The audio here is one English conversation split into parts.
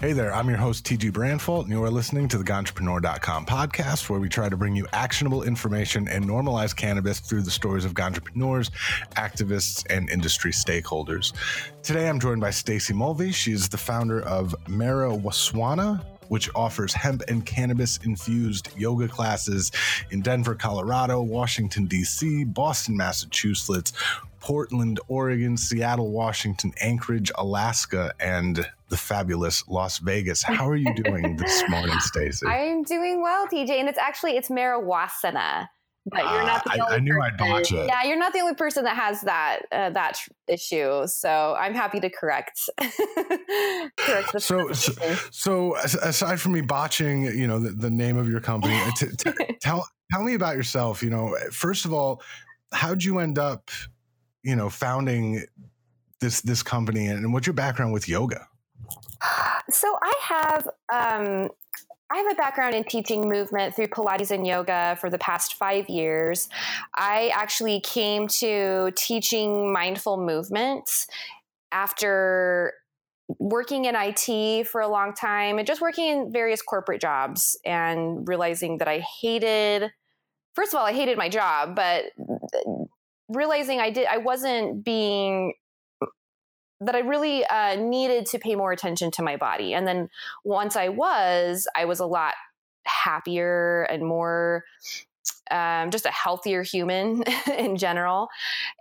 Hey there, I'm your host, TG Branfalt, and you are listening to the Ganjapreneur.com podcast, where we try to bring you actionable information and normalize cannabis through the stories of entrepreneurs, activists, and industry stakeholders. Today, I'm joined by Stacey Mulvey. She's the founder of Marawaswana, which offers hemp and cannabis infused yoga classes in Denver, Colorado, Washington, D.C., Boston, Massachusetts, Portland, Oregon, Seattle, Washington, Anchorage, Alaska, and the fabulous Las Vegas. How are you doing this morning, Stacey? I'm doing well, TJ, and it's actually it's Marijuasana. But you're not the uh, only I, I knew person. I'd botch it. Yeah, you're not the only person that has that uh, that tr- issue. So I'm happy to correct. correct the So, so, so, aside from me botching, you know, the, the name of your company, t- t- tell tell me about yourself. You know, first of all, how'd you end up, you know, founding this this company, and what's your background with yoga? So I have um, I have a background in teaching movement through Pilates and yoga for the past five years. I actually came to teaching mindful movement after working in IT for a long time and just working in various corporate jobs and realizing that I hated first of all I hated my job but realizing I did I wasn't being that I really uh, needed to pay more attention to my body. And then once I was, I was a lot happier and more um, just a healthier human in general.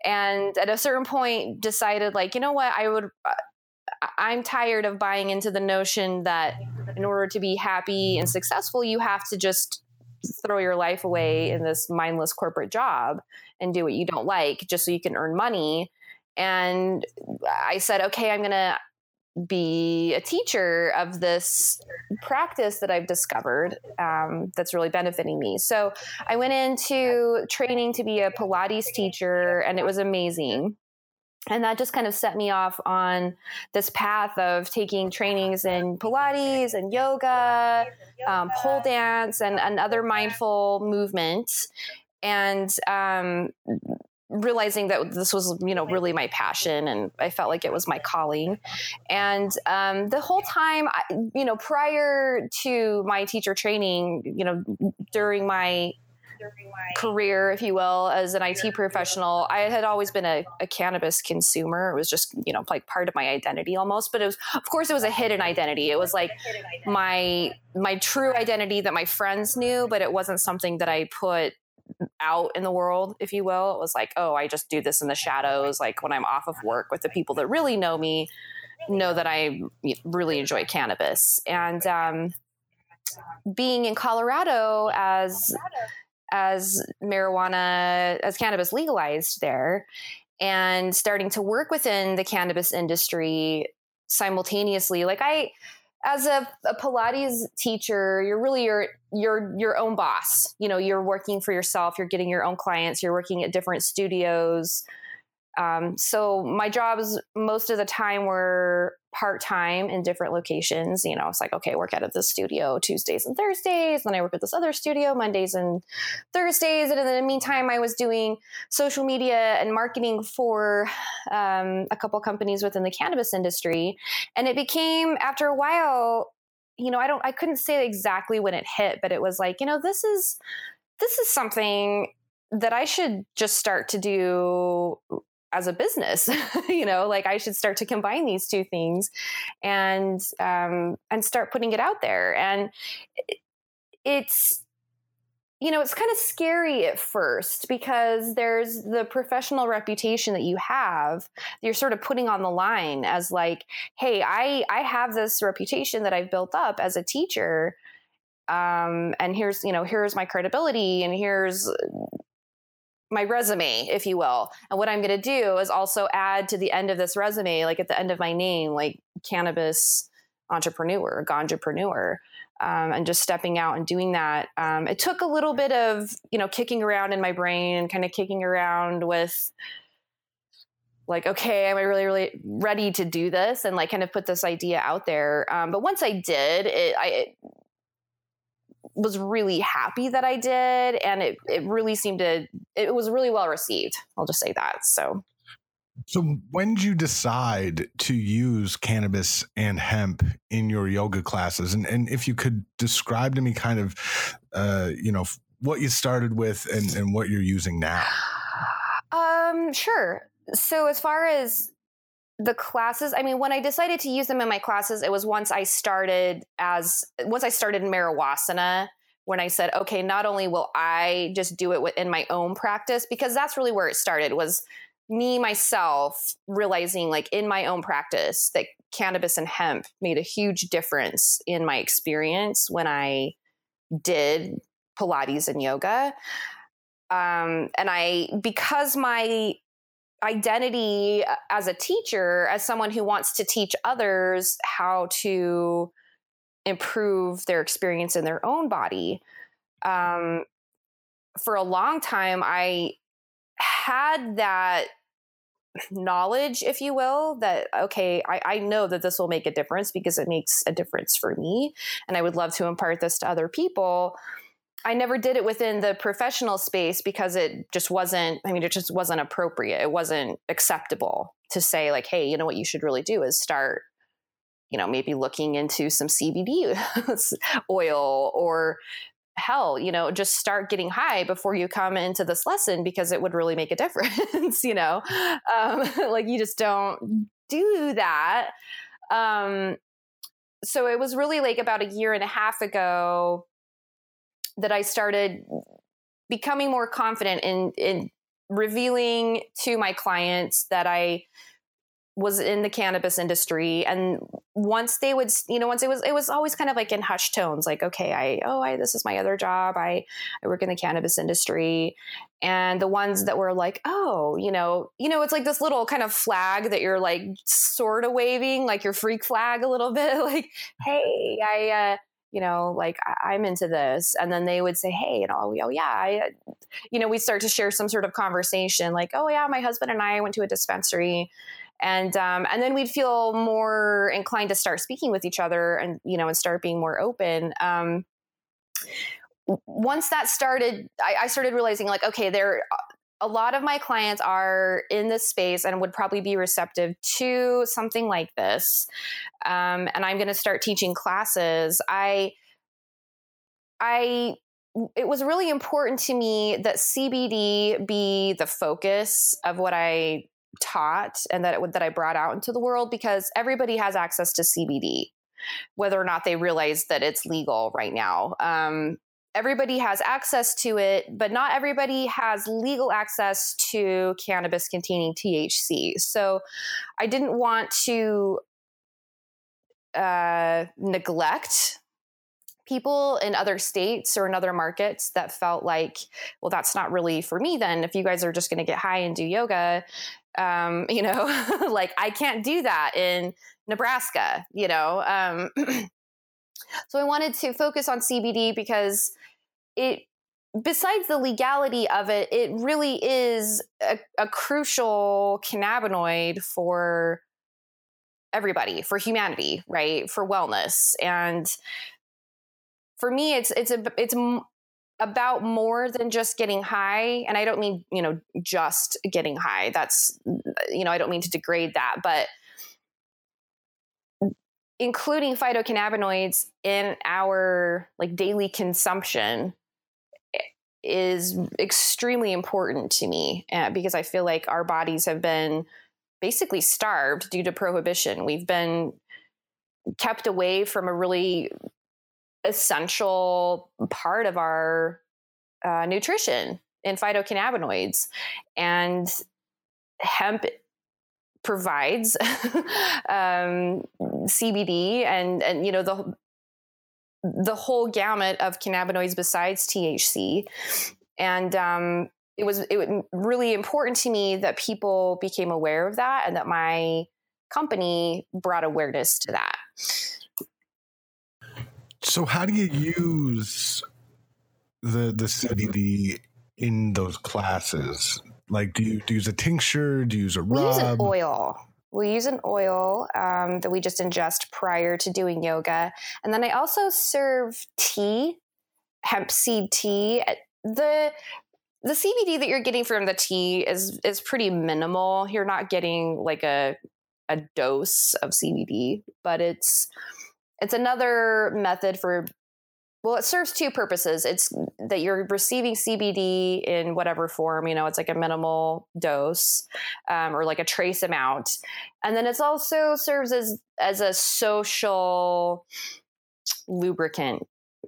And at a certain point, decided like, you know what, I would. Uh, I'm tired of buying into the notion that in order to be happy and successful, you have to just throw your life away in this mindless corporate job and do what you don't like just so you can earn money and I said, okay, I'm going to be a teacher of this practice that I've discovered um, that's really benefiting me. So I went into training to be a Pilates teacher, and it was amazing. And that just kind of set me off on this path of taking trainings in Pilates and yoga, um, pole dance, and, and other mindful movements. And um, realizing that this was you know really my passion and i felt like it was my calling and um, the whole time I, you know prior to my teacher training you know during my career if you will as an it professional. I had always been a, a, cannabis consumer. It was just you know like part of my identity almost but it was of course it was a hidden identity. It was like my my true identity that my friends knew but it wasn't something that i put out in the world, if you will. It was like, oh, I just do this in the shadows. Like when I'm off of work with the people that really know me, know that I really enjoy cannabis. And um, being in Colorado as as marijuana as cannabis legalized there and starting to work within the cannabis industry simultaneously like i as a, a, Pilates teacher, you're really your your your own boss. You know, you're working for yourself. You're getting your own clients. You're working at different studios. Um, so my jobs most of the time were part time in different locations. You know, it's like okay, work out of this studio Tuesdays and Thursdays. Then I work at this other studio Mondays and Thursdays. And in the meantime, I was doing social media and marketing for um, a couple companies within the cannabis industry. And it became after a while, you know, I don't, I couldn't say exactly when it hit, but it was like, you know, this is this is something that I should just start to do as a business you know like i should start to combine these two things and um and start putting it out there. And it's you know it's kind of scary at first because there's the professional reputation that you have. You're sort of putting on the line as like hey i i have this reputation that i've built up as a teacher um, and here's you know here's my credibility and here's my resume, if you will. And what I'm going to do is also add to the end of this resume, like at the end of my name, like cannabis entrepreneur, ganjapreneur, um, and just stepping out and doing that. Um, it took a little bit of, you know, kicking around in my brain and kind of kicking around with like, okay, am I really, really ready to do this? And like kind of put this idea out there. Um, but once I did, it, I, it, was really happy that I did, and it it really seemed to it was really well received. I'll just say that. So So, when did you decide to use cannabis and hemp in your yoga classes? And, and if you could describe to me kind of, uh, you know, what you started with and, and what you're using now. Um, sure. So, as far as the classes, I mean, when I decided to use them in my classes, it was once I started as once I started Marijuasana when I said, okay, not only will I just do it in my own practice, because that's really where it started was me myself realizing like in my own practice that cannabis and hemp made a huge difference in my experience when I did Pilates and yoga. Um, and I, because my identity as a teacher, as someone who wants to teach others how to improve their experience in their own body, um, for a long time, I had that knowledge, if you will, that, okay, I, I, know that this will make a difference because it makes a difference for me. And I would love to impart this to other people. I never did it within the professional space because it just wasn't, I mean, it just wasn't appropriate. It wasn't acceptable to say, like, hey, you know what you should really do is start, you know, maybe looking into some CBD oil or hell, you know, just start getting high before you come into this lesson because it would really make a difference, you know? Um, like you just don't do that. Um, so it was really like about a year and a half ago that I started becoming more confident in, in revealing to my clients that I was in the cannabis industry. And once they would you know once it was it was always kind of like in hushed tones like okay i oh i this is my other job. I i work in the cannabis industry. And the ones that were like oh you know you know it's like this little kind of flag that you're like sort of waving like your freak flag a little bit like hey i uh you know, like I'm into this. And then they would say, Hey, you know, oh yeah, I, you know, we start to share some sort of conversation like, Oh yeah, my husband and I went to a dispensary and um, and then we'd feel more inclined to start speaking with each other and you know and start being more open um, once that started I, I, started realizing like okay there a lot of my clients are in this space and would probably be receptive to something like this um, and i'm going to start teaching classes i i it was really important to me that cbd be the focus of what i taught and that it, that I brought out into the world because everybody has access to CBD, whether or not they realize that it's legal right now. Um, everybody has access to it, but not everybody has legal access to cannabis containing THC. So I didn't want to uh, neglect people in other states or in other markets that felt like, well, that's not really for me then. If you guys are just going to get high and do yoga, um, you know, like I can't do that in Nebraska, you know. Um, so I wanted to focus on CBD because it, besides the legality of it, it really is a, a crucial cannabinoid for everybody, for humanity, right? For wellness. And for me, it's it's a it's about more than just getting high and i don't mean you know just getting high that's you know i don't mean to degrade that but including phytocannabinoids in our like daily consumption is extremely important to me uh, because i feel like our bodies have been basically starved due to prohibition we've been kept away from a really essential part of our uh, nutrition in phytocannabinoids. And hemp provides um, CBD and, and, you know, the, the whole gamut of cannabinoids besides THC. And um, it was it was really important to me that people became aware of that and that my company brought awareness to that. So how do you use the the CBD in those classes? Like, do you, do you use a tincture? Do you use a rub? We use an oil. We use an oil um, that we just ingest prior to doing yoga, and then I also serve tea, hemp seed tea. The the CBD that you're getting from the tea is is pretty minimal. You're not getting like a a dose of CBD, but it's it's another method for well, it serves two purposes. It's that you're receiving CBD in whatever form, you know, it's like a minimal dose um, or like a trace amount, and then it's also serves as as a social lubricant,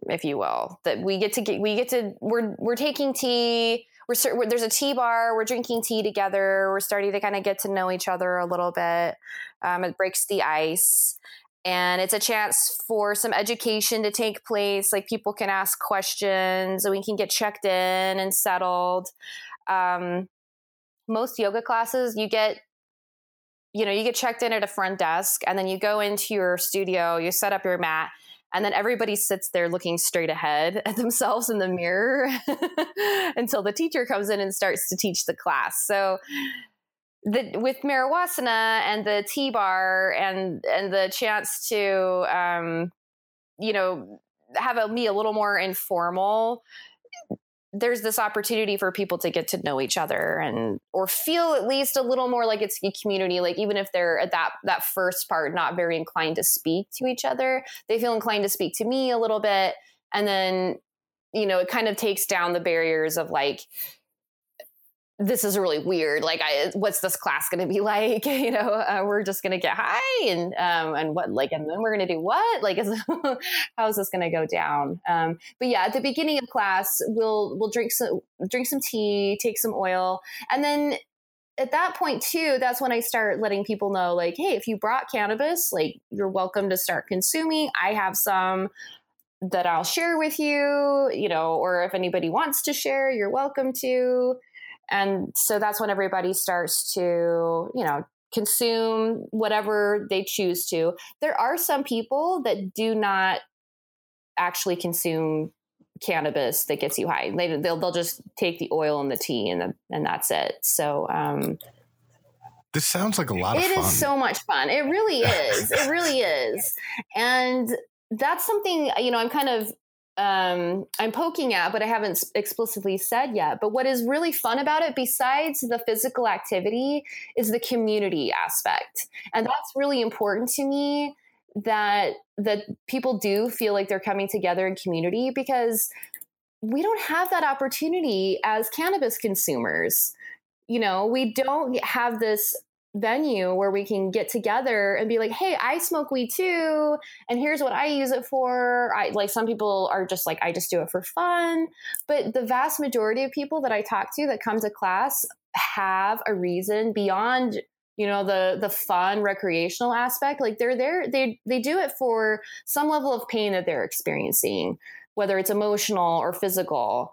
if you will. That we get to get we get to we're we're taking tea. We're, we're there's a tea bar. We're drinking tea together. We're starting to kind of get to know each other a little bit. Um, it breaks the ice and it's a chance for some education to take place. Like people can ask questions and we can get checked in and settled. Um, most yoga classes you get you know you get checked in at a front desk and then you go into your studio you set up your mat and then everybody sits there looking straight ahead at themselves in the mirror until the teacher comes in and starts to teach the class. So the with Marijuasana and the tea bar and and the chance to um, you know have a me a little more informal there's this opportunity for people to get to know each other and or feel at least a little more like it's a community like even if they're at that that first part not very inclined to speak to each other they feel inclined to speak to me a little bit. And then you know it kind of takes down the barriers of like this is really weird. Like, I, what's this class going to be like? You know, uh, we're just going to get high and, um, and what, like, and then we're going to do what? Like, is, how is this going to go down? Um, but yeah, at the beginning of class, we'll, we'll drink some, drink some tea, take some oil. And then at that point too, that's when I start letting people know, like, hey, if you brought cannabis, like, you're welcome to start consuming. I have some that I'll share with you, you know, or if anybody wants to share, you're welcome to and so that's when everybody starts to you know consume whatever they choose to there are some people that do not actually consume cannabis that gets you high they, they'll, they'll just take the oil and the tea and, the, and that's it so um, this sounds like a lot of fun. It is so much fun. It really is. it really is. And that's something, you know, I'm kind of um, I'm poking at, but I haven't explicitly said yet. But what is really fun about it, besides the physical activity, is the community aspect. And that's really important to me that that people do feel like they're coming together in community because we don't have that opportunity as cannabis consumers. You know, we don't have this venue where we can get together and be like, hey, I smoke weed too, and here's what I use it for. I like some people are just like, I just do it for fun. But the vast majority of people that I talk to that come to class have a reason beyond you know the the fun recreational aspect like they're there they they do it for some level of pain that they're experiencing whether it's emotional or physical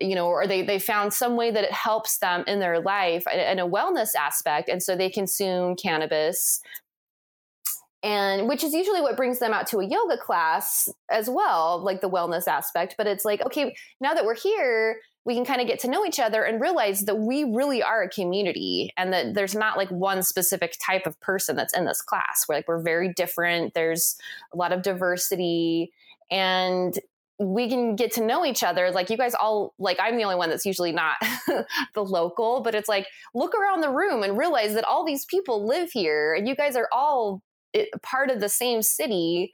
you know, or they, they found some way that it helps them in their life in a wellness aspect. And so they consume cannabis and which is usually what brings them out to a yoga class as well, like the wellness aspect. But it's like, okay, now that we're here, we can kind of get to know each other and realize that we really are a community and that there's not like one specific type of person that's in this class. We're like, we're very different. There's a lot of diversity. And we can get to know each other. Like you guys all like I'm the only one that's usually not the local, but it's like look around the room and realize that all these people live here and you guys are all eh, part of the same city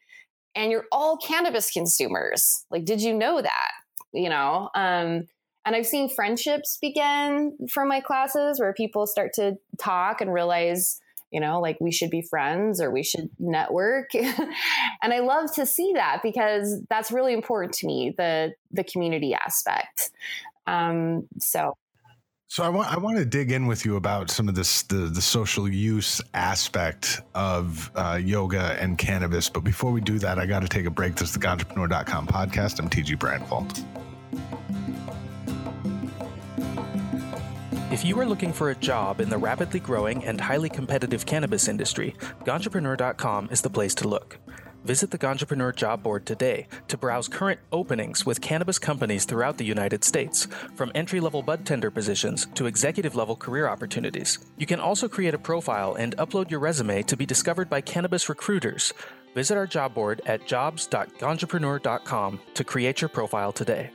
and you're all cannabis consumers. Like did you know that? You know, um and I've seen friendships begin from my classes where people start to talk and realize you know like we should be friends or we should network and i love to see that because that's really important to me the the community aspect um so so I want I want to dig in with you about some of this the the social use aspect of uh, yoga and cannabis. But before we do that, I got to take a break. This is the Ganjapreneur.com podcast. I'm TG Branfalt. If you are looking for a job in the rapidly growing and highly competitive cannabis industry, Ganjapreneur.com is the place to look. Visit the Ganjapreneur job board today to browse current openings with cannabis companies throughout the United States, from entry level bud tender positions to executive level career opportunities. You can also create a profile and upload your resume to be discovered by cannabis recruiters. Visit our job board at jobs.ganjapreneur.com to create your profile today.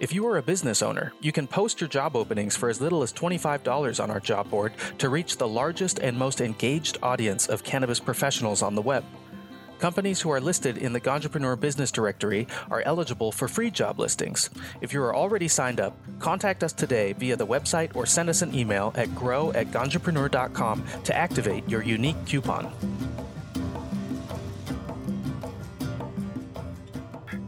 If you are a business owner, you can post your job openings for as little as $25 on our job board to reach the largest and most engaged audience of cannabis professionals on the web. Companies who are listed in the Ganjapreneur Business Directory are eligible for free job listings. If you are already signed up, contact us today via the website or send us an email at grow at to activate your unique coupon.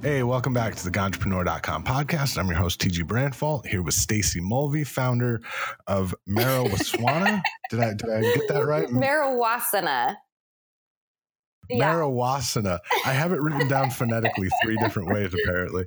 Hey, welcome back to the Ganjapreneur.com podcast. I'm your host, TG Branfalt, here with Stacey Mulvey, founder of Marawaswana. did I did I get that right? Marijuasana. Yeah. Marijuasana. I have it written down phonetically three different ways, apparently.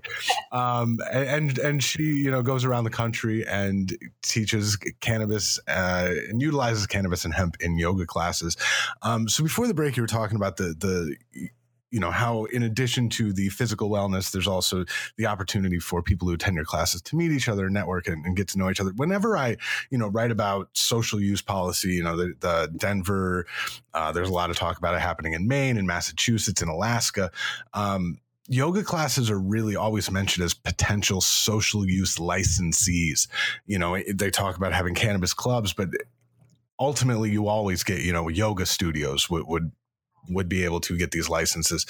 Um, and and she, you know, goes around the country and teaches cannabis uh, and utilizes cannabis and hemp in yoga classes. Um, so before the break, you were talking about the the you know how in addition to the physical wellness there's also the opportunity for people who attend your classes to meet each other network and, and get to know each other. Whenever i you know write about social use policy you know the, the denver uh, there's a lot of talk about it happening in maine in massachusetts in alaska. Um, yoga classes are really always mentioned as potential social use licensees. You know they talk about having cannabis clubs but ultimately you always get you know yoga studios would, would would be able to get these licenses.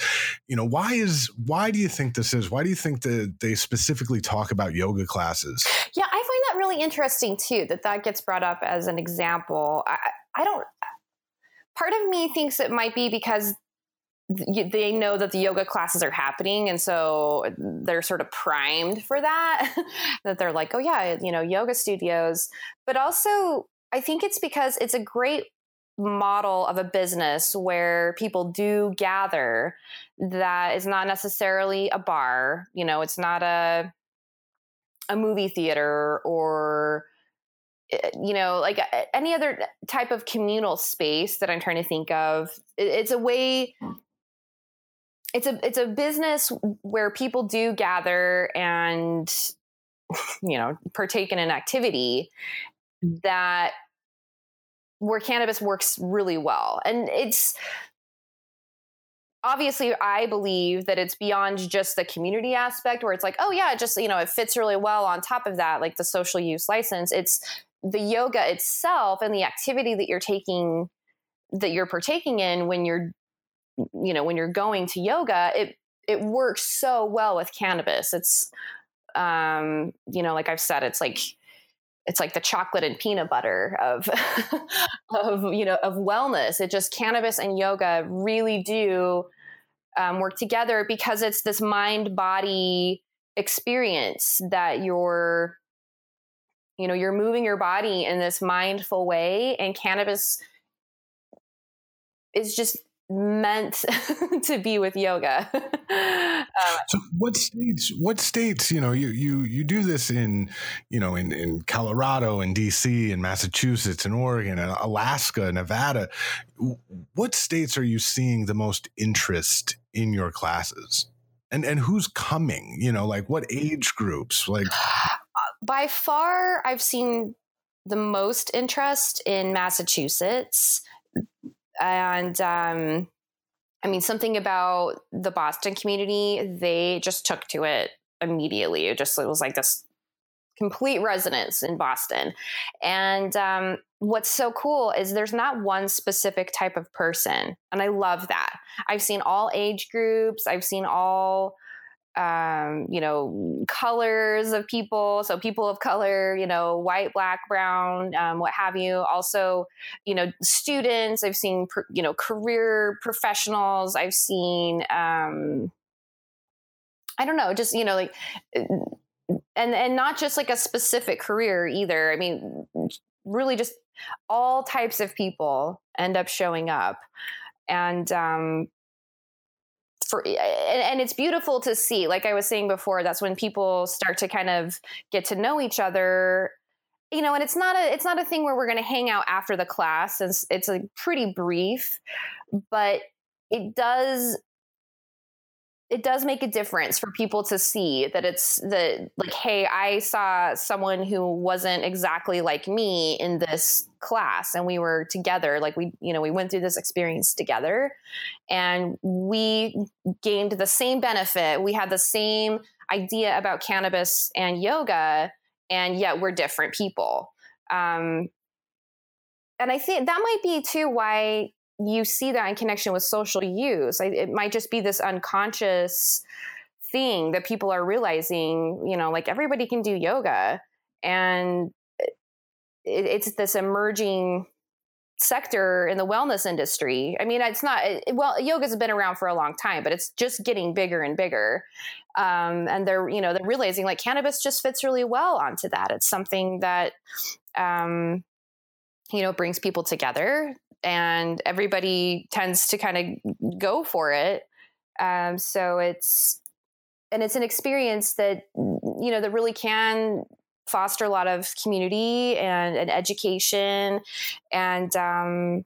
You know, why is why do you think this is? Why do you think that they specifically talk about yoga classes? Yeah, I find that really interesting too. That that gets brought up as an example. I, I don't. Part of me thinks it might be because they know that the yoga classes are happening and so they're sort of primed for that that they're like oh yeah you know yoga studios but also i think it's because it's a great model of a business where people do gather that is not necessarily a bar you know it's not a a movie theater or eh, you know like eh, any other type of communal space that i'm trying to think of. It's a way it's a it's a business where people do gather and you know partake in an activity that where cannabis works really well. And it's obviously I believe that it's beyond just the community aspect where it's like, oh yeah, it just, you know, it fits really well on top of that, like the social use license. It's the yoga itself and the activity that you're taking that you're partaking in when you're you know, when you're going to yoga, it it works so well with cannabis. It's um, you know, like I've said, it's like it's like the chocolate and peanut butter of of you know of wellness. It just cannabis and yoga really do um, work together because it's this mind body experience that you're you know you're moving your body in this mindful way and cannabis is just meant to be with yoga. um, so what states what states, you know, you you you do this in, you know, in in Colorado and DC and Massachusetts and Oregon and Alaska, Nevada. What states are you seeing the most interest in your classes? And and who's coming? You know, like what age groups? Like by far I've seen the most interest in Massachusetts and um, I mean, something about the Boston community, they just took to it immediately. It just it was like this complete resonance in Boston. And um, what's so cool is there's not one specific type of person. And I love that. I've seen all age groups, I've seen all um, you know, colors of people. So people of color, you know, white, black, brown, um, what have you. Also, you know, students. I've seen, you know, career professionals. I've seen, um, I don't know, just you know, like, and and not just like a specific career either. I mean, really, just all types of people end up showing up, and um, for and, and, it's beautiful to see. Like i was saying before that's when people start to kind of get to know each other you know and it's not a it's not a thing where we're going to hang out after the class it's it's a pretty brief but it does it does make a difference for people to see that it's the like hey i saw someone who wasn't exactly like me in this class and we were together like we you know we went through this experience together and we gained the same benefit we had the same idea about cannabis and yoga, and yet we're different people. Um, and I think that might be too why you see that in connection with social use. It might just be this unconscious thing that people are realizing, you know, like everybody can do yoga. And it's this emerging sector in the wellness industry. I mean, it's not well, yoga's been around for a long time, but it's just getting bigger and bigger. Um, and they're you know they're realizing like cannabis just fits really well onto that. It's something that um, you know brings people together, and everybody tends to kind of go for it. Um, so it's and it's an experience that you know that really can foster a lot of community and, and education and um,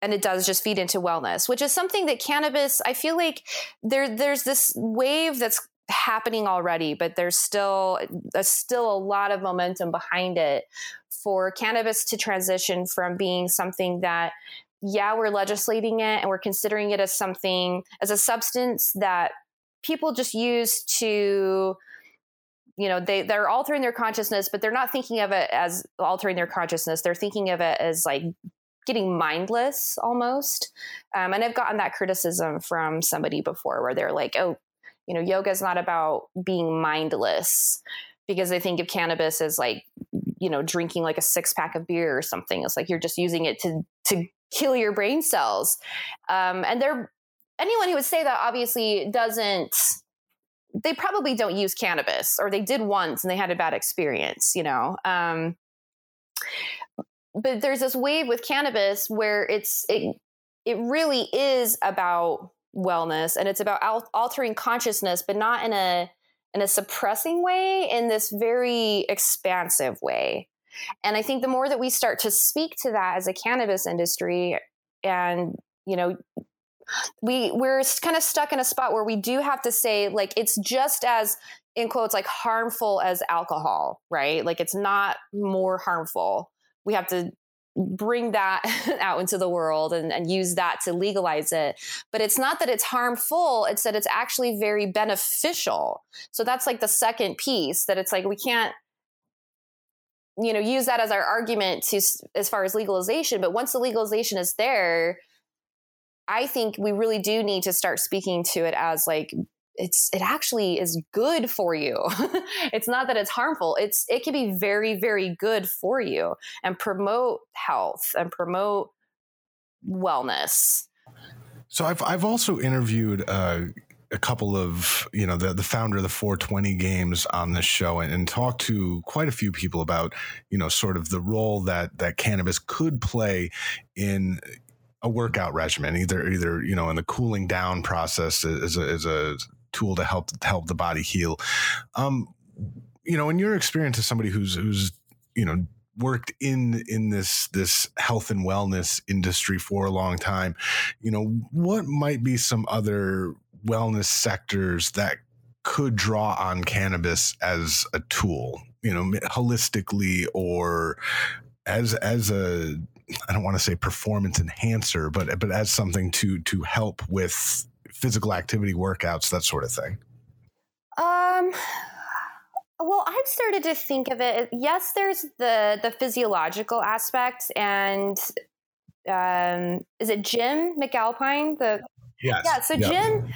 and it does just feed into wellness which is something that cannabis i feel like there there's this wave that's happening already but there's still there's still a lot of momentum behind it for cannabis to transition from being something that yeah we're legislating it and we're considering it as something as a substance that people just use to you know they they're altering their consciousness but they're not thinking of it as altering their consciousness. They're thinking of it as like getting mindless almost. Um, and i've gotten that criticism from somebody before where they're like oh you know yoga is not about being mindless because they think of cannabis as like you know drinking like a six pack of beer or something it's like you're just using it to to kill your brain cells. Um, and they're anyone who would say that obviously doesn't they probably don't use cannabis or they did once and they had a bad experience you know? Um, but there's this wave with cannabis where it's it, it really is about wellness and it's about al- altering consciousness but not in a in a suppressing way in this very expansive way. And i think the more that we start to speak to that as a cannabis industry and you know we we're kind of stuck in a spot where we do have to say like it's just as in quotes like harmful as alcohol right? Like it's not more harmful. We have to bring that out into the world and, and use that to legalize it. But it's not that it's harmful it's that it's actually very beneficial. So that's like the second piece that it's like we can't you know use that as our argument to as far as legalization. But once the legalization is there I think we really do need to start speaking to it as like it's it actually is good for you. it's not that it's harmful. It's it can be very very good for you and promote health and promote wellness. So I've I've also interviewed uh, a couple of you know the the founder of the 420 games on this show and, and talked to quite a few people about you know sort of the role that that cannabis could play in a workout regimen, either either you know in the cooling down process as a, as a tool to help help the body heal. Um, you know, in your experience as somebody who's who's you know worked in in this this health and wellness industry for a long time, you know, what might be some other wellness sectors that could draw on cannabis as a tool, you know, holistically or as as a I don't want to say performance enhancer, but but as something to to help with physical activity, workouts, that sort of thing? Um. Well, I've started to think of it. Yes, there's the the physiological aspect, and um, is it Jim McAlpine? The yes. yeah. So Jim,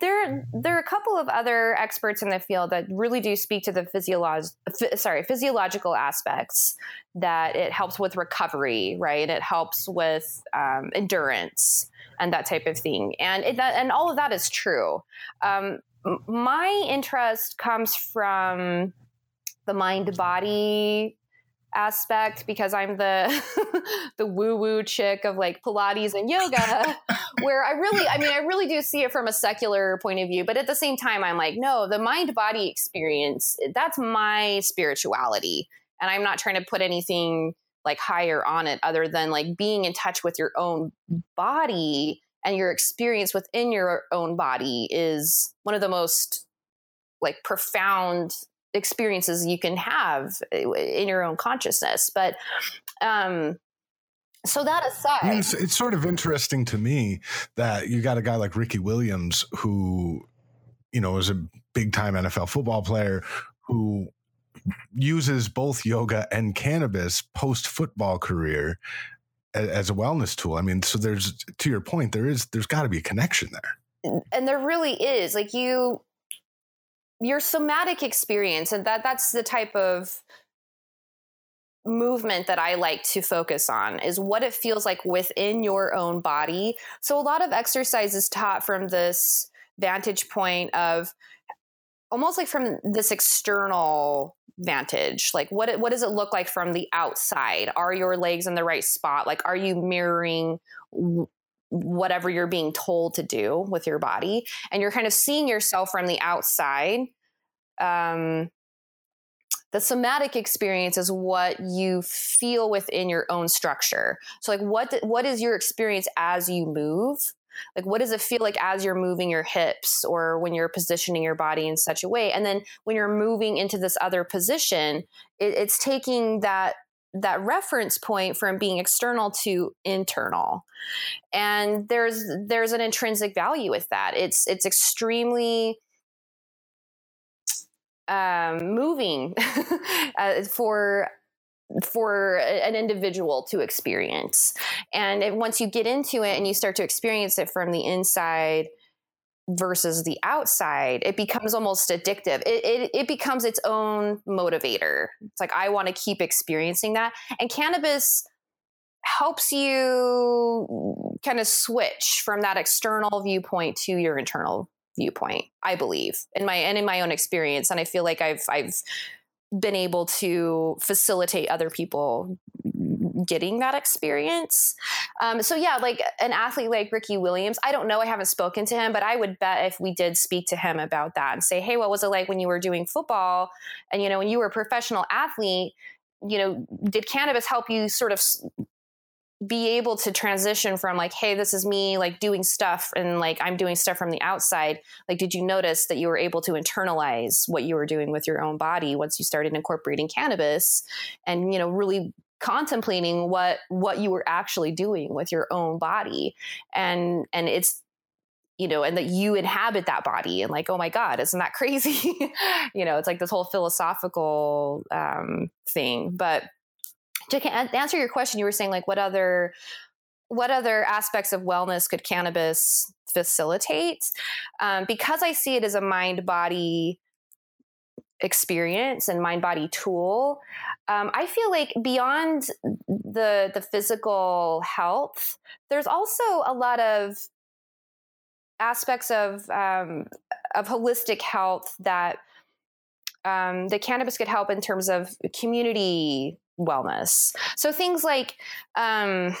there there are a couple of other experts in the field that really do speak to the physiolog- sorry physiological aspects that it helps with recovery right? It helps with um, endurance and that type of thing. And it, that, and all of that is true. Um, my interest comes from the mind body aspect because I'm the the woo woo chick of like Pilates and yoga, where I really, I mean, I really do see it from a secular point of view, but at the same time, I'm like, no, the mind body experience, that's my spirituality, and I'm not trying to put anything like higher on it other than like being in touch with your own body and your experience within your own body is one of the most like profound experiences you can have eh, in your own consciousness. But um, so that aside, I mean, it's, it's, sort of interesting to me that you got a guy like Ricky Williams who you know, is a big time NFL football player who uses both yoga and cannabis post football career as, as a wellness tool. I mean, so there's to your point, there is there's got to be a connection there. And there really is. Like you your somatic experience and that that's the type of movement that I like to focus on is what it feels like within your own body. So a lot of exercise is taught from this vantage point of almost like from this external vantage like what what does it look like from the outside are your legs in the right spot like are you mirroring whatever you're being told to do with your body and you're kind of seeing yourself from the outside um the somatic experience is what you feel within your own structure. So like what what is your experience as you move? Like what does it feel like as you're moving your hips or when you're positioning your body in such a way? And then when you're moving into this other position it, it's taking that that reference point from being external to internal and there's there's an intrinsic value with that it's it's extremely um, moving uh, for for an individual to experience. And it, once you get into it and you start to experience it from the inside versus the outside, it becomes almost addictive. It, it, it becomes its own motivator. It's like, I want to keep experiencing that. And cannabis helps you kind of switch from that external viewpoint to your internal viewpoint i believe in my and in my own experience and i feel like i've i've been able to facilitate other people getting that experience. Um, so yeah, like an athlete like Ricky Williams, I don't know, I haven't spoken to him, but I would bet if we did speak to him about that and say, hey, what was it like when you were doing football, and you know, when you were a professional athlete, you know, did cannabis help you sort of be able to transition from like hey this is me like doing stuff and like i'm doing stuff from the outside like did you notice that you were able to internalize what you were doing with your own body once you started incorporating cannabis and you know really contemplating what what you were actually doing with your own body? And and it's you know and that you inhabit that body and like oh my god isn't that crazy? You know it's like this whole philosophical um thing but to answer your question, you were saying like what other what other aspects of wellness could cannabis facilitate? Um, because I see it as a mind body experience and mind body tool um, i feel like beyond the the physical health there's also a lot of aspects of um, of holistic health that um, the cannabis could help in terms of community wellness. So things like um,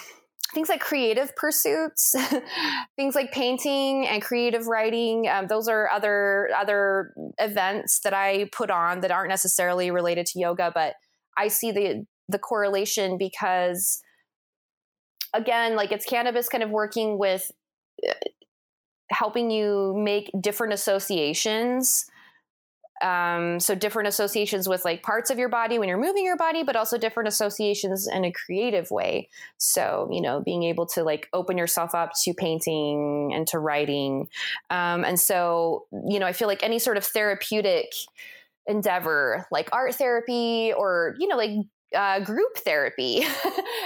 things like creative pursuits, things like painting and creative writing. Um, those are other other events that I put on that aren't necessarily related to yoga, but I see the the correlation because again, like it's cannabis kind of working with uh, helping you make different associations um, so different associations with like parts of your body when you're moving your body but also different associations in a creative way. So you know being able to like open yourself up to painting and to writing. Um, and so you know i feel like any sort of therapeutic endeavor like art therapy or you know like uh, group therapy.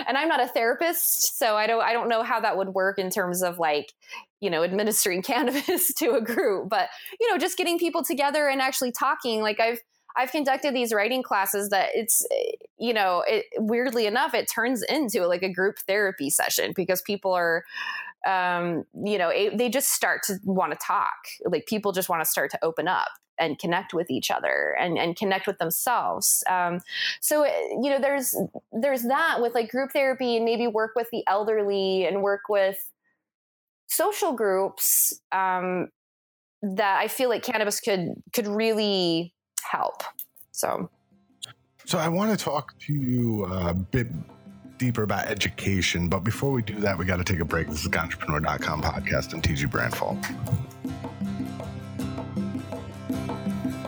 And i'm not a therapist so i don't i don't know how that would work in terms of like you know administering cannabis to a group but you know just getting people together and actually talking. Like i've i've conducted these writing classes that it's you know it weirdly enough it turns into like a group therapy session because people are um you know it, they just start to want to talk. Like people just want to start to open up and connect with each other and, and connect with themselves. Um, so you know, there's there's that with like group therapy and maybe work with the elderly and work with social groups um, that I feel like cannabis could could really help. So, so I want to talk to you a bit deeper about education, but before we do that, we got to take a break. This is the Ganjapreneur.com podcast and TG Branfalt.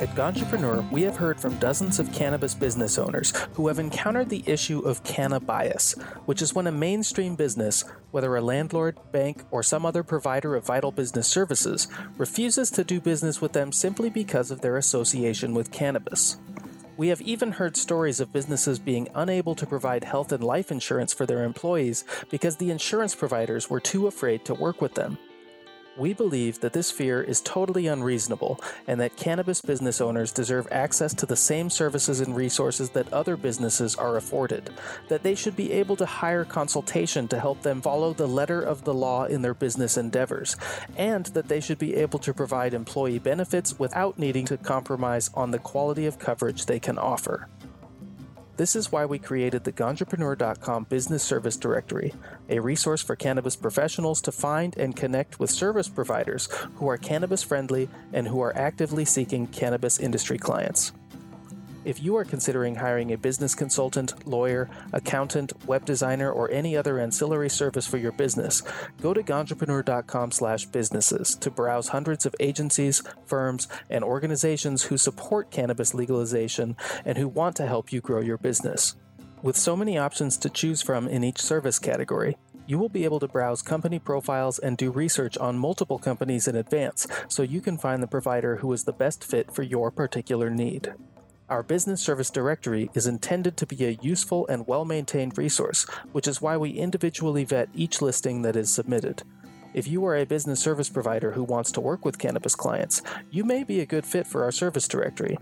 At Ganjapreneur, we have heard from dozens of cannabis business owners who have encountered the issue of canna bias, which is when a mainstream business, whether a landlord, bank, or some other provider of vital business services, refuses to do business with them simply because of their association with cannabis. We have even heard stories of businesses being unable to provide health and life insurance for their employees because the insurance providers were too afraid to work with them. We believe that this fear is totally unreasonable and that cannabis business owners deserve access to the same services and resources that other businesses are afforded, that they should be able to hire consultation to help them follow the letter of the law in their business endeavors, and that they should be able to provide employee benefits without needing to compromise on the quality of coverage they can offer. This is why we created the Ganjapreneur.com Business Service Directory, a resource for cannabis professionals to find and connect with service providers who are cannabis friendly and who are actively seeking cannabis industry clients. If you are considering hiring a business consultant, lawyer, accountant, web designer, or any other ancillary service for your business, go to ganjapreneur.com/businesses to browse hundreds of agencies, firms, and organizations who support cannabis legalization and who want to help you grow your business. With so many options to choose from in each service category, you will be able to browse company profiles and do research on multiple companies in advance so you can find the provider who is the best fit for your particular need. Our business service directory is intended to be a useful and well maintained resource, which is why we individually vet each listing that is submitted. If you are a business service provider who wants to work with cannabis clients, you may be a good fit for our service directory.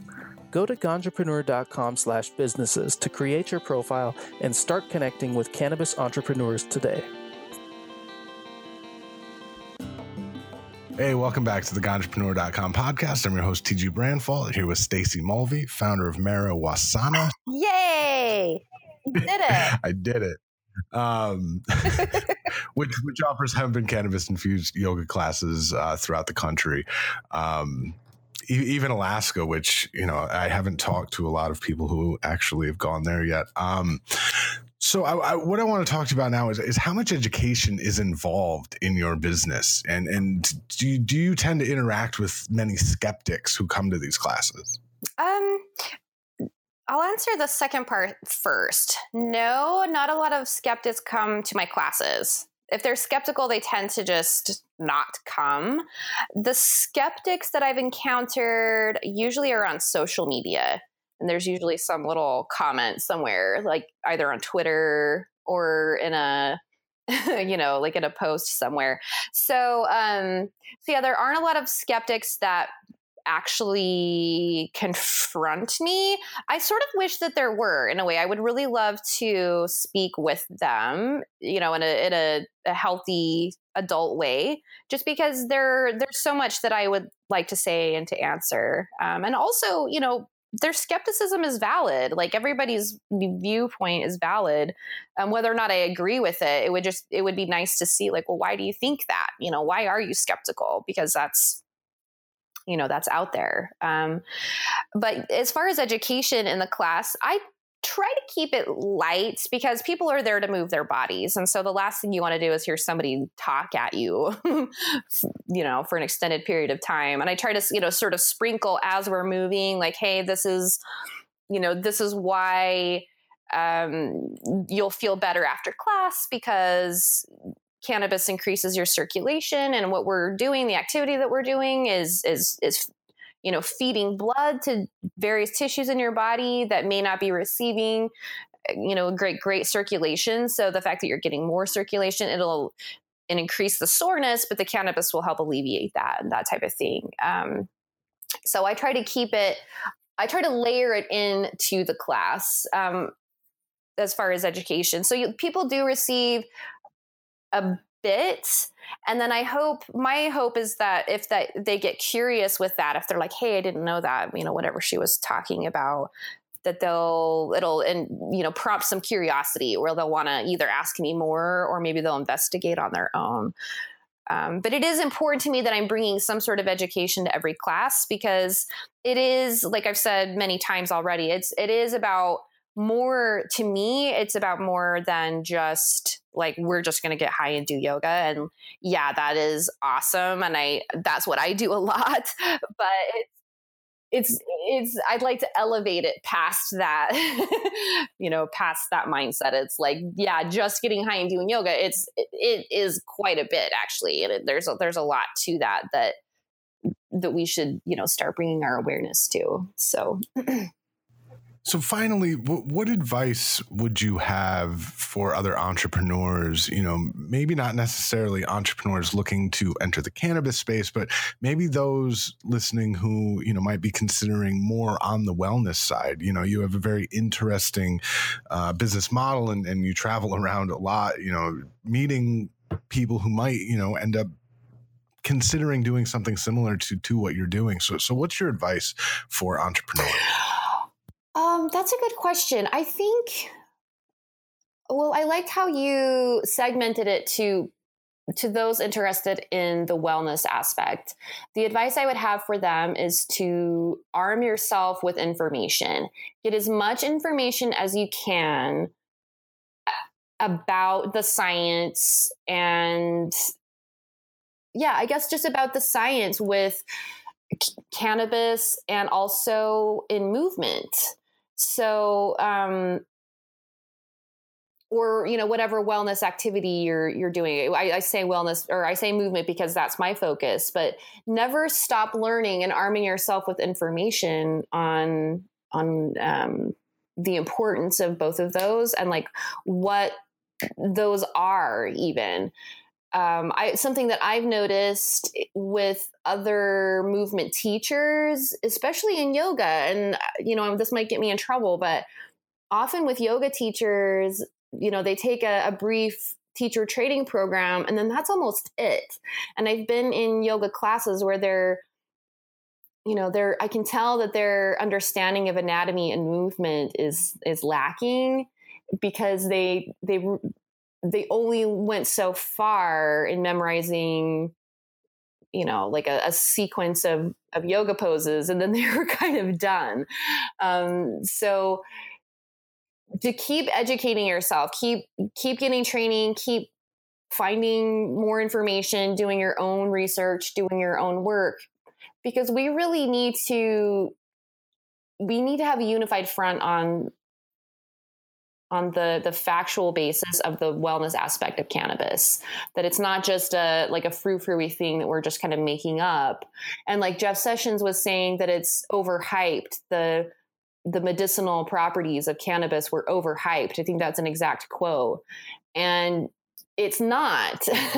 Go to ganjapreneur.com/businesses to create your profile and start connecting with cannabis entrepreneurs today. Hey, welcome back to the Ganjapreneur.com podcast. I'm your host, TG Branfalt, here with Stacey Mulvey, founder of Marijuasana. Yay! You did it. I did it. Um, which, which offers hemp and cannabis infused yoga classes uh, throughout the country. Um, even Alaska, which, you know, I haven't talked to a lot of people who actually have gone there yet. Um, so, I, I, what I want to talk to you about now is, is how much education is involved in your business, and and do you, do you tend to interact with many skeptics who come to these classes? Um, I'll answer the second part first. No, not a lot of skeptics come to my classes. If they're skeptical, they tend to just not come. The skeptics that I've encountered usually are on social media and there's usually some little comment somewhere like either on twitter or in a you know like in a post somewhere. So um so yeah there aren't a lot of skeptics that actually confront me. I sort of wish that there were in a way. I would really love to speak with them you know in a in a, a healthy adult way just because there there's so much that i would like to say and to answer. Um, and also you know their skepticism is valid. Like everybody's viewpoint is valid. Um, whether or not I agree with it, it would just it would be nice to see like, well, why do you think that? You know, why are you skeptical? Because that's you know that's out there. Um, but as far as education in the class, I try to keep it light because people are there to move their bodies. And so the last thing you want to do is hear somebody talk at you you know for an extended period of time. And i try to you know sort of sprinkle as we're moving like hey this is you know this is why um, you'll feel better after class because cannabis increases your circulation and what we're doing the activity that we're doing is is is you know feeding blood to various tissues in your body that may not be receiving eh, you know great great circulation. So the fact that you're getting more circulation it'll and increase the soreness but the cannabis will help alleviate that and that type of thing. Um, so i try to keep it i try to layer it into the class um, as far as education. So you, people do receive a bit and then i hope my hope is that if that they get curious with that if they're like hey i didn't know that you know whatever she was talking about that they'll it'll and you know prompt some curiosity or they'll want to either ask me more or maybe they'll investigate on their own. Um, but it is important to me that i'm bringing some sort of education to every class because it is like i've said many times already it's it is about more to me it's about more than just like we're just going to get high and do yoga and yeah that is awesome and i that's what i do a lot but it's it's it's I'd like to elevate it past that, you know, past that mindset. It's like, yeah, just getting high and doing yoga. It's it, it is quite a bit actually, and it, there's a, there's a lot to that that that we should you know start bringing our awareness to. So. So, finally, what, what, advice would you have for other entrepreneurs? You know, maybe not necessarily entrepreneurs looking to enter the cannabis space, but maybe those listening who, you know, might be considering more on the wellness side. You know, you have a very interesting uh, business model and, and you travel around a lot, you know, meeting people who might, you know, end up considering doing something similar to to what you're doing. So, so what's your advice for entrepreneurs? Um, that's a good question. I think. Well, I liked how you segmented it to to those interested in the wellness aspect. The advice I would have for them is to arm yourself with information. Get as much information as you can about the science and yeah, I guess just about the science with c- cannabis and also in movement. So, um, or you know whatever wellness activity you're you're doing I, I, say wellness or i say movement because that's my focus but never stop learning and arming yourself with information on on um, the importance of both of those and like what those are even um, I, something that I've noticed with other movement teachers, especially in yoga, and uh, you know, this might get me in trouble, but often with yoga teachers, you know, they take a, a brief teacher training program and then that's almost it. And I've been in yoga classes where they're you know they're i can tell that their understanding of anatomy and movement is is lacking because they they they only went so far in memorizing you know like a, a, sequence of of yoga poses and then they were kind of done. Um, so to keep educating yourself keep keep getting training keep finding more information doing your own research doing your own work because we really need to we need to have a unified front on on the the factual basis of the wellness aspect of cannabis that it's not just a like a frou frou thing that we're just kind of making up. And like jeff sessions was saying that it's overhyped. The the medicinal properties of cannabis were overhyped. I think that's an exact quote. And it's not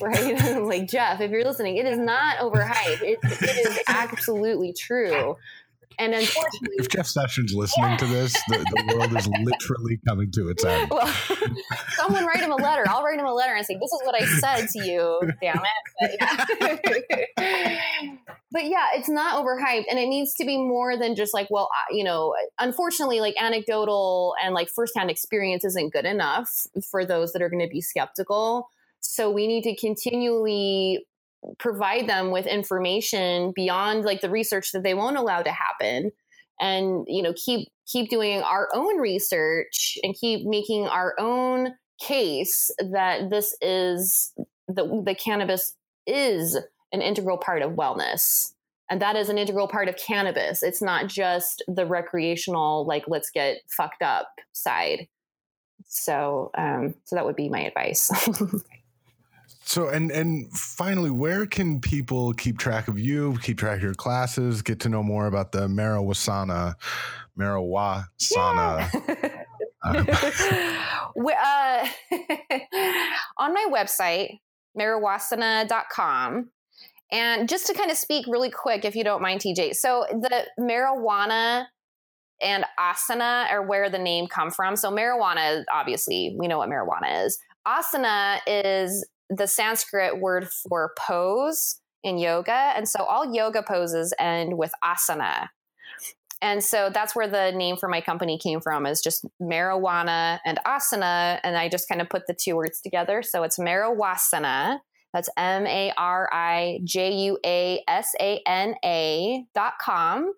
right? Like jeff if you're listening it is not overhyped. It, it is absolutely true and unfortunately, if Jeff Sessions listening yeah. to this, the, the, world is literally coming to its end. Well, someone write him a letter. I'll write him a letter and say, "This is what I said to you." Damn it! But, but yeah, it's not overhyped, and it needs to be more than just like, well, you know, unfortunately, like anecdotal and like firsthand experience isn't good enough for those that are going to be skeptical. So we need to continually provide them with information beyond like the research that they won't allow to happen and you know keep keep doing our own research and keep making our own case that this is the the cannabis is an integral part of wellness. And that is an integral part of cannabis. It's not just the recreational like let's get fucked up side. So um so that would be my advice So and and finally, where can people keep track of you, keep track of your classes, get to know more about the Marawasana, Marawasana? Yeah. uh, on my website, marijuasana.com. And just to kind of speak really quick, if you don't mind, TJ. So the marijuana and asana are where the name come from. So marijuana, obviously, we know what marijuana is. Asana is the Sanskrit word for pose in yoga. And so all yoga poses end with asana. And so that's where the name for my company came from is just marijuana and asana. And I just kind of put the two words together. So it's Marijuasana. That's M A R I J U A S A N A dot com.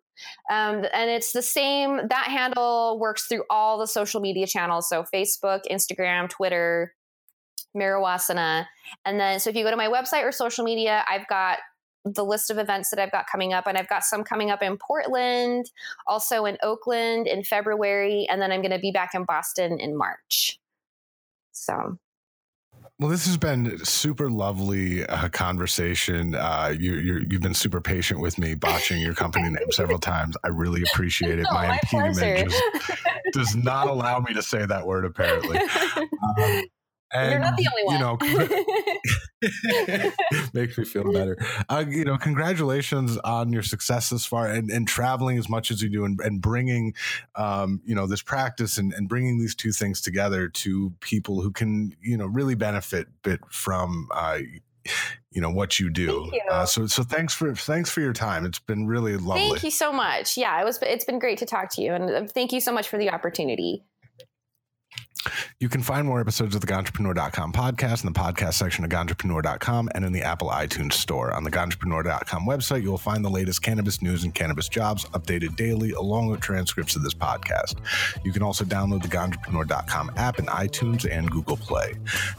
Um, and it's the same, that handle works through all the social media channels. So Facebook, Instagram, Twitter, Marijuasana. And then, so if you go to my website or social media, I've got the list of events that I've got coming up, and I've got some coming up in Portland, also in Oakland in February, and then I'm going to be back in Boston in March. So well, this has been super lovely uh, conversation. Uh, you, you have been super patient with me, botching your company name several times. I really appreciate it. Oh, my, my impediment just, does not allow me to say that word, apparently. Um, and, You're not the only one. You know, makes me feel better. Uh, you know, congratulations on your success this far and, and traveling as much as you do and, and bringing, um, you know, this practice and, and bringing these two things together to people who can, you know, really benefit bit from, uh, you know what you do. You. Uh, so so thanks for thanks for your time. It's been really lovely. Thank you so much. Yeah, it was. It's been great to talk to you, and uh, thank you so much for the opportunity. You can find more episodes of the Ganjapreneur.com podcast in the podcast section of Ganjapreneur.com and in the Apple iTunes store. On the Ganjapreneur.com website, you will find the latest cannabis news and cannabis jobs updated daily, along with transcripts of this podcast. You can also download the Ganjapreneur.com app in iTunes and Google Play.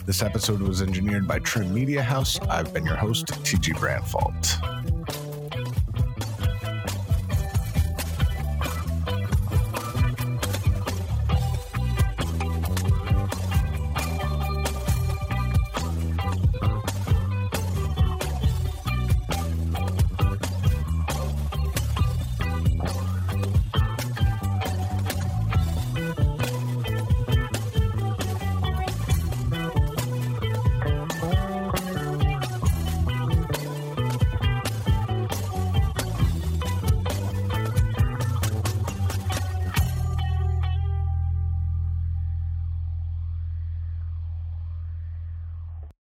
This episode was engineered by Trim Media House. I've been your host, TG Branfalt.